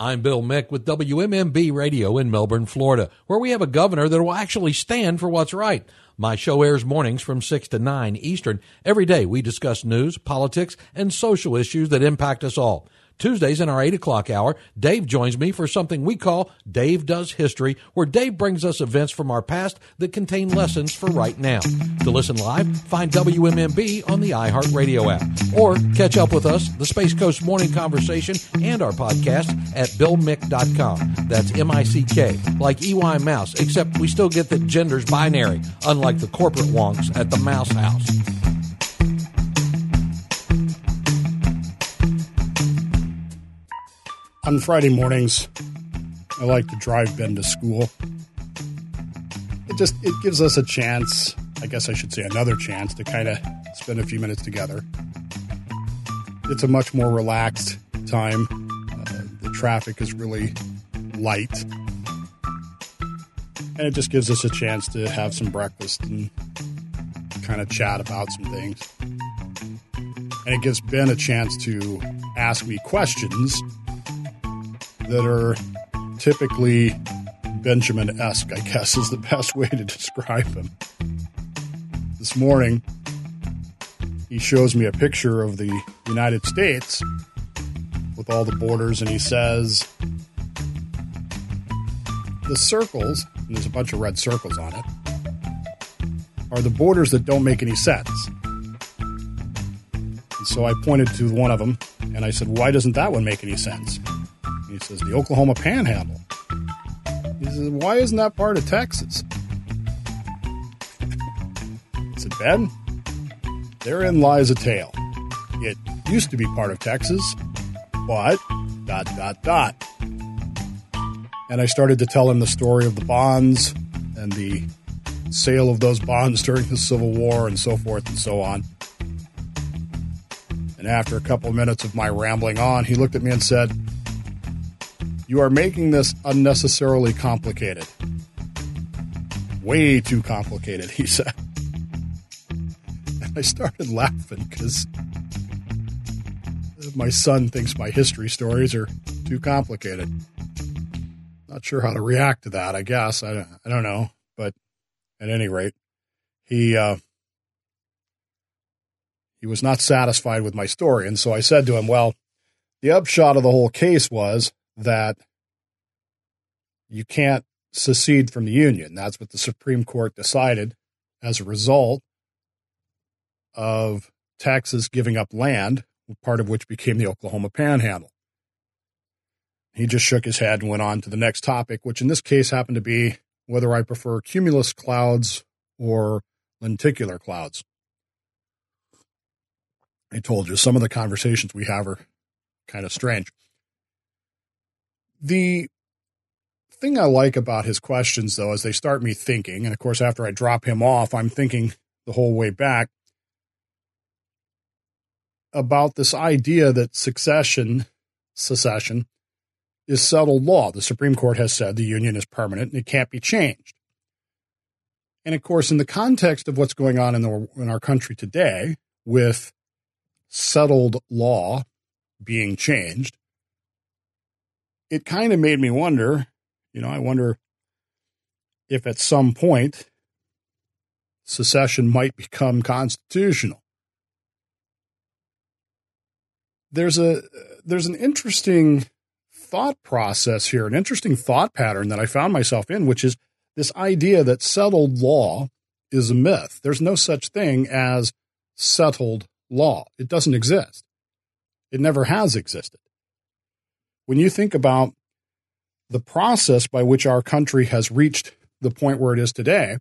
I'm Bill Mick with WMMB Radio in Melbourne, Florida, where we have a governor that will actually stand for what's right. My show airs mornings from 6 to 9 Eastern. Every day we discuss news, politics, and social issues that impact us all. Tuesdays in our 8 o'clock hour, Dave joins me for something we call Dave Does History, where Dave brings us events from our past that contain lessons for right now. To listen live, find WMMB on the iHeartRadio app. Or catch up with us, the Space Coast Morning Conversation, and our podcast at BillMick.com. That's M I C K, like EY Mouse, except we still get that gender's binary, unlike the corporate wonks at the Mouse House. On Friday mornings, I like to drive Ben to school. It just it gives us a chance, I guess I should say another chance to kind of spend a few minutes together. It's a much more relaxed time. Uh, the traffic is really light. And it just gives us a chance to have some breakfast and kind of chat about some things. And it gives Ben a chance to ask me questions that are typically Benjamin esque, I guess is the best way to describe him. This morning, he shows me a picture of the United States with all the borders, and he says, The circles, and there's a bunch of red circles on it, are the borders that don't make any sense. And so I pointed to one of them, and I said, Why doesn't that one make any sense? He says, the Oklahoma Panhandle. He says, why isn't that part of Texas? I said, Ben, therein lies a tale. It used to be part of Texas, but dot, dot, dot. And I started to tell him the story of the bonds and the sale of those bonds during the Civil War and so forth and so on. And after a couple of minutes of my rambling on, he looked at me and said, you are making this unnecessarily complicated. Way too complicated, he said. And I started laughing because my son thinks my history stories are too complicated. Not sure how to react to that, I guess. I, I don't know. But at any rate, he, uh, he was not satisfied with my story. And so I said to him, well, the upshot of the whole case was that you can't secede from the Union. That's what the Supreme Court decided as a result of Texas giving up land, part of which became the Oklahoma Panhandle. He just shook his head and went on to the next topic, which in this case happened to be whether I prefer cumulus clouds or lenticular clouds. I told you some of the conversations we have are kind of strange. The thing I like about his questions, though, is they start me thinking. And of course, after I drop him off, I'm thinking the whole way back about this idea that succession, secession, is settled law. The Supreme Court has said the Union is permanent and it can't be changed. And of course, in the context of what's going on in, the, in our country today, with settled law being changed, it kind of made me wonder you know, I wonder if at some point secession might become constitutional. There's a there's an interesting thought process here, an interesting thought pattern that I found myself in, which is this idea that settled law is a myth. There's no such thing as settled law. It doesn't exist. It never has existed. When you think about the process by which our country has reached the point where it is today,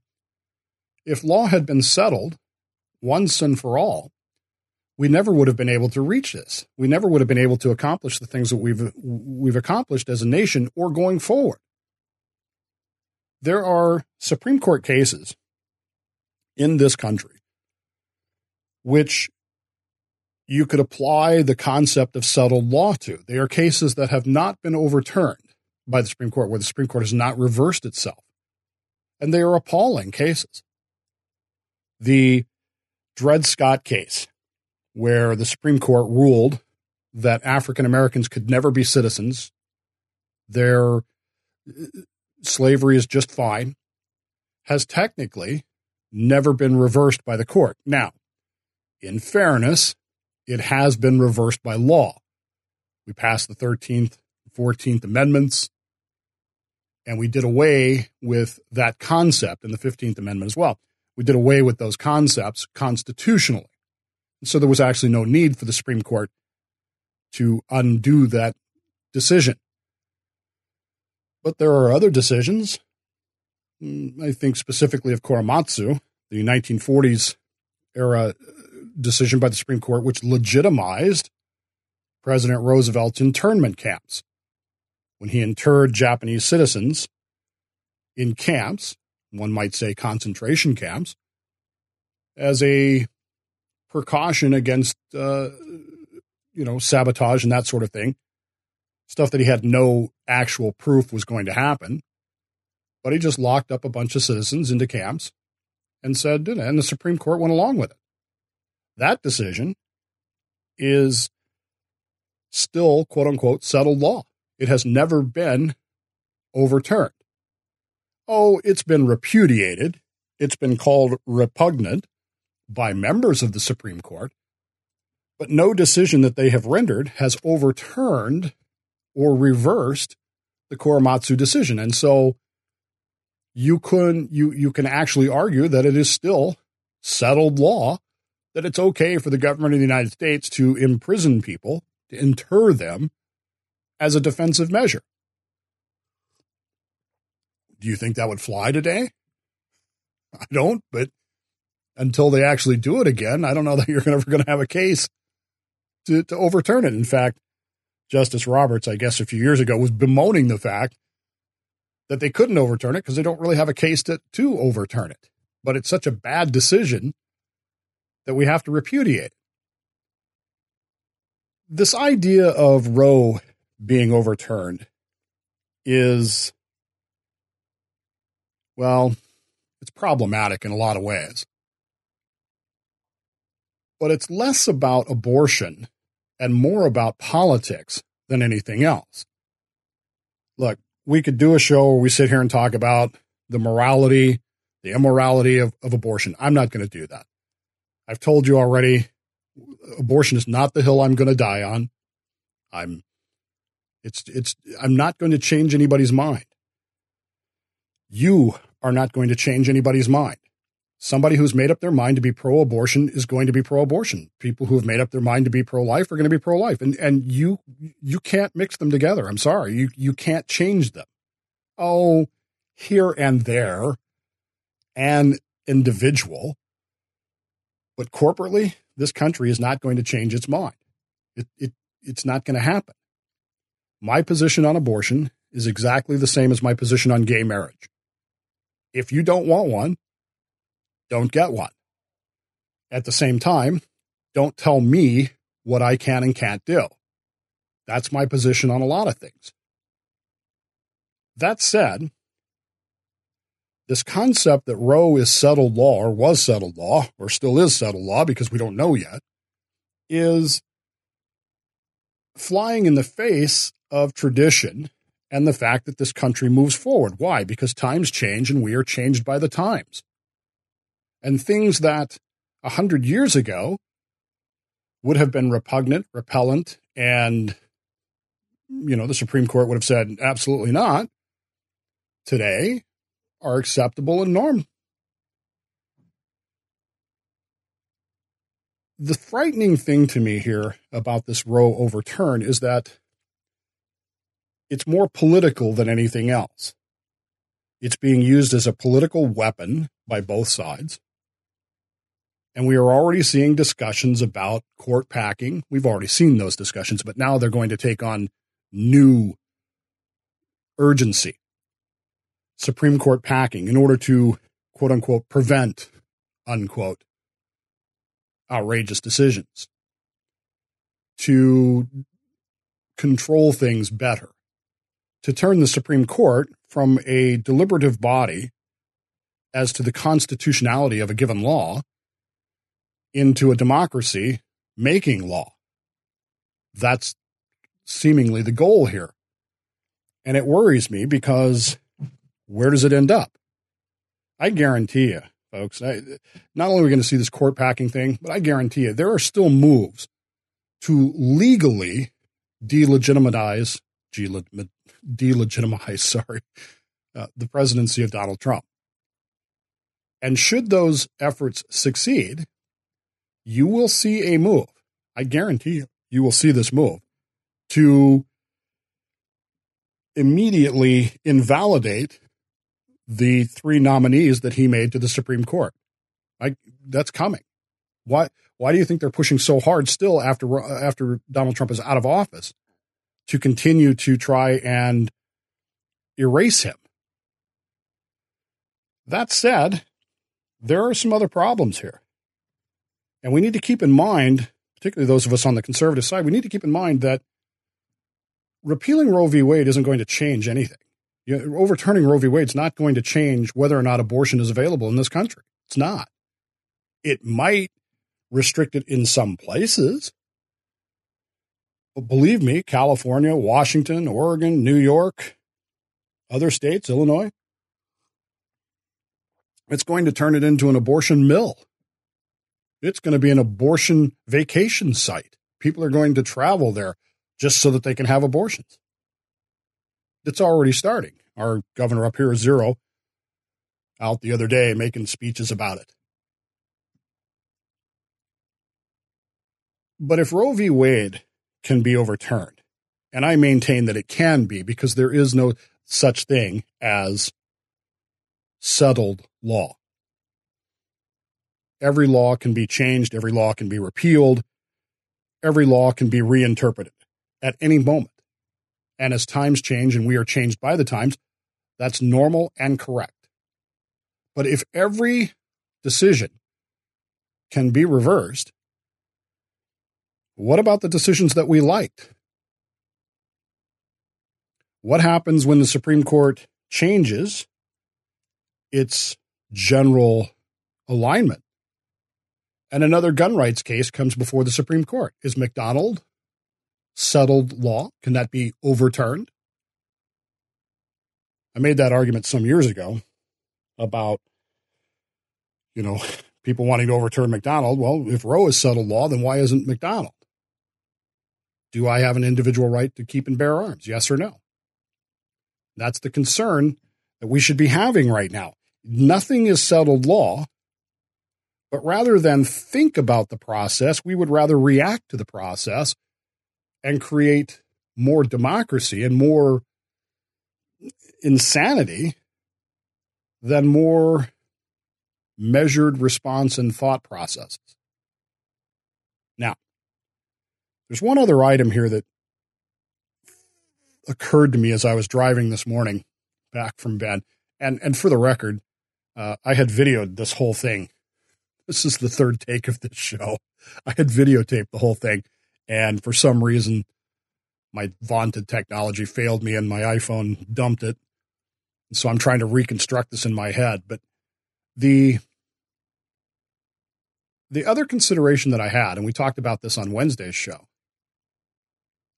if law had been settled once and for all, we never would have been able to reach this. We never would have been able to accomplish the things that we've we've accomplished as a nation or going forward. There are Supreme Court cases in this country which you could apply the concept of settled law to. They are cases that have not been overturned by the Supreme Court, where the Supreme Court has not reversed itself. And they are appalling cases. The Dred Scott case, where the Supreme Court ruled that African Americans could never be citizens their uh, slavery is just fine, has technically never been reversed by the court. Now, in fairness, it has been reversed by law. We passed the 13th, 14th Amendments, and we did away with that concept in the 15th Amendment as well. We did away with those concepts constitutionally. So there was actually no need for the Supreme Court to undo that decision. But there are other decisions. Mm, I think specifically of Korematsu, the 1940s era decision by the Supreme Court, which legitimized President Roosevelt's internment camps. When he interred Japanese citizens in camps, one might say concentration camps, as a precaution against, uh, you know, sabotage and that sort of thing. Stuff that he had no actual proof was going to happen. But he just locked up a bunch of citizens into camps and said, and the Supreme Court went along with it. That decision is still, quote unquote, settled law. It has never been overturned. Oh, it's been repudiated. It's been called repugnant by members of the Supreme Court, but no decision that they have rendered has overturned or reversed the Korematsu decision. And so you can you you can actually argue that it is still settled law that it's okay for the government of the United States to imprison people, to inter them as a defensive measure. Do you think that would fly today? I don't, but until they actually do it again, I don't know that you're ever going to have a case to, to overturn it. In fact, Justice Roberts, I guess a few years ago, was bemoaning the fact that they couldn't overturn it because they don't really have a case to, to overturn it. But it's such a bad decision that we have to repudiate. This idea of Roe being overturned is, well, it's problematic in a lot of ways. But it's less about abortion and more about politics than anything else. Look, we could do a show where we sit here and talk about the morality, the immorality of, of abortion. I'm not going to do that. I've told you already, abortion is not the hill I'm going to die on. I'm it's it's I'm not going to change anybody's mind. You are not going to change anybody's mind. Somebody who's made up their mind to be pro abortion is going to be pro abortion. People who have made up their mind to be pro life are going to be pro life. And and you you can't mix them together. I'm sorry. You you can't change them. Oh, here and there an individual. But corporately, this country is not going to change its mind. It, it it's not going to happen. My position on abortion is exactly the same as my position on gay marriage. If you don't want one, don't get one. At the same time, don't tell me what I can and can't do. That's my position on a lot of things. That said, this concept that Roe is settled law or was settled law or still is settled law because we don't know yet is flying in the face of tradition and the fact that this country moves forward. Why? Because times change and we are changed by the times. And things that a hundred years ago would have been repugnant, repellent, and you know, the Supreme Court would have said absolutely not. Today are acceptable and norm. The frightening thing to me here about this Roe overturn is that it's more political than anything else. It's being used as a political weapon by both sides. And we are already seeing discussions about court packing. We've already seen those discussions, but now they're going to take on new urgency. Supreme Court packing in order to quote unquote prevent unquote outrageous decisions, to control things better to turn the Supreme Court from a deliberative body as to the constitutionality of a given law into a democracy making law. That's seemingly the goal here. And it worries me because where does it end up? I guarantee you, folks, I, not only are we going to see this court packing thing, but I guarantee you there are still moves to legally delegitimize, delegitimize, sorry, uh, the presidency of Donald Trump. And should those efforts succeed, you will see a move. I guarantee you, you will see this move to immediately invalidate the three nominees that he made to the Supreme Court. I, that's coming. Why? Why do you think they're pushing so hard still after after Donald Trump is out of office to continue to try and erase him? That said, there are some other problems here. And we need to keep in mind, particularly those of us on the conservative side, we need to keep in mind that repealing Roe v. Wade isn't going to change anything. You know, overturning Roe v. Wade is not going to change whether or not abortion is available in this country. It's not. It might restrict it in some places. But believe me, California, Washington, Oregon, New York, other states, Illinois, it's going to turn it into an abortion mill. It's going to be an abortion vacation site. People are going to travel there just so that they can have abortions. It's already starting. Our governor up here is zero out the other day making speeches about it. But if Roe v. Wade can be overturned, and I maintain that it can be because there is no such thing as settled law. Every law can be changed, every law can be repealed, every law can be reinterpreted at any moment. And as times change and we are changed by the times, that's normal and correct. But if every decision can be reversed, what about the decisions that we liked? What happens when the Supreme Court changes its general alignment. And another gun rights case comes before the Supreme Court. Is McDonald settled law? Can that be overturned? I made that argument some years ago about, you know, people wanting to overturn McDonald. Well, if Roe is settled law, then why isn't McDonald? Do I have an individual right to keep and bear arms? Yes or no? That's the concern that we should be having right now. Nothing is settled law, but rather than think about the process, we would rather react to the process and create more democracy and more insanity than more measured response and thought processes. Now, there's one other item here that occurred to me as I was driving this morning back from Ben. And and for the record, uh, I had videoed this whole thing. This is the third take of this show. I had videotaped the whole thing, and for some reason, my vaunted technology failed me, and my iPhone dumped it. So I'm trying to reconstruct this in my head. But the the other consideration that I had, and we talked about this on Wednesday's show.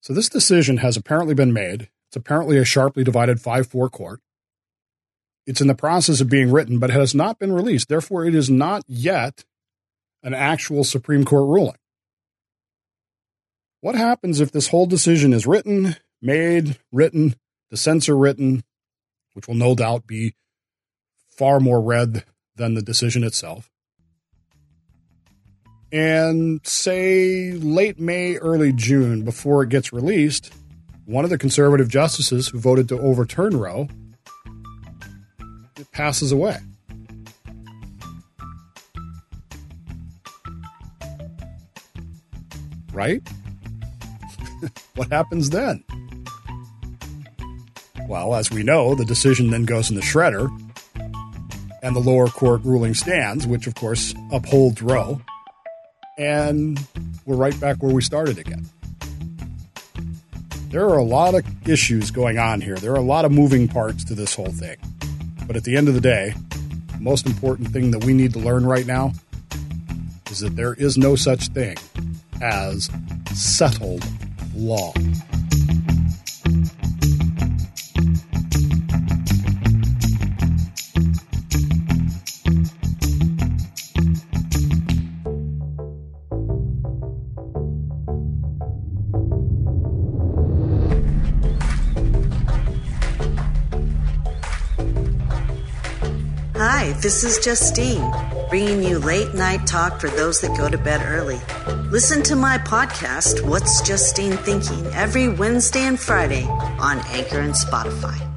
So this decision has apparently been made. It's apparently a sharply divided 5 4 court. It's in the process of being written, but has not been released. Therefore, it is not yet an actual Supreme Court ruling. What happens if this whole decision is written, made, written, the dissent written, which will no doubt be far more read than the decision itself? And say late May, early June, before it gets released, one of the conservative justices who voted to overturn Roe passes away. Right? what happens then? Well, as we know, the decision then goes in the shredder, and the lower court ruling stands, which of course upholds Roe, and we're right back where we started again. There are a lot of issues going on here. There are a lot of moving parts to this whole thing. But at the end of the day, the most important thing that we need to learn right now is that there is no such thing as settled law. Hi, this is Justine bringing you late night talk for those that go to bed early. Listen to my podcast, What's Justine Thinking, every Wednesday and Friday on Anchor and Spotify.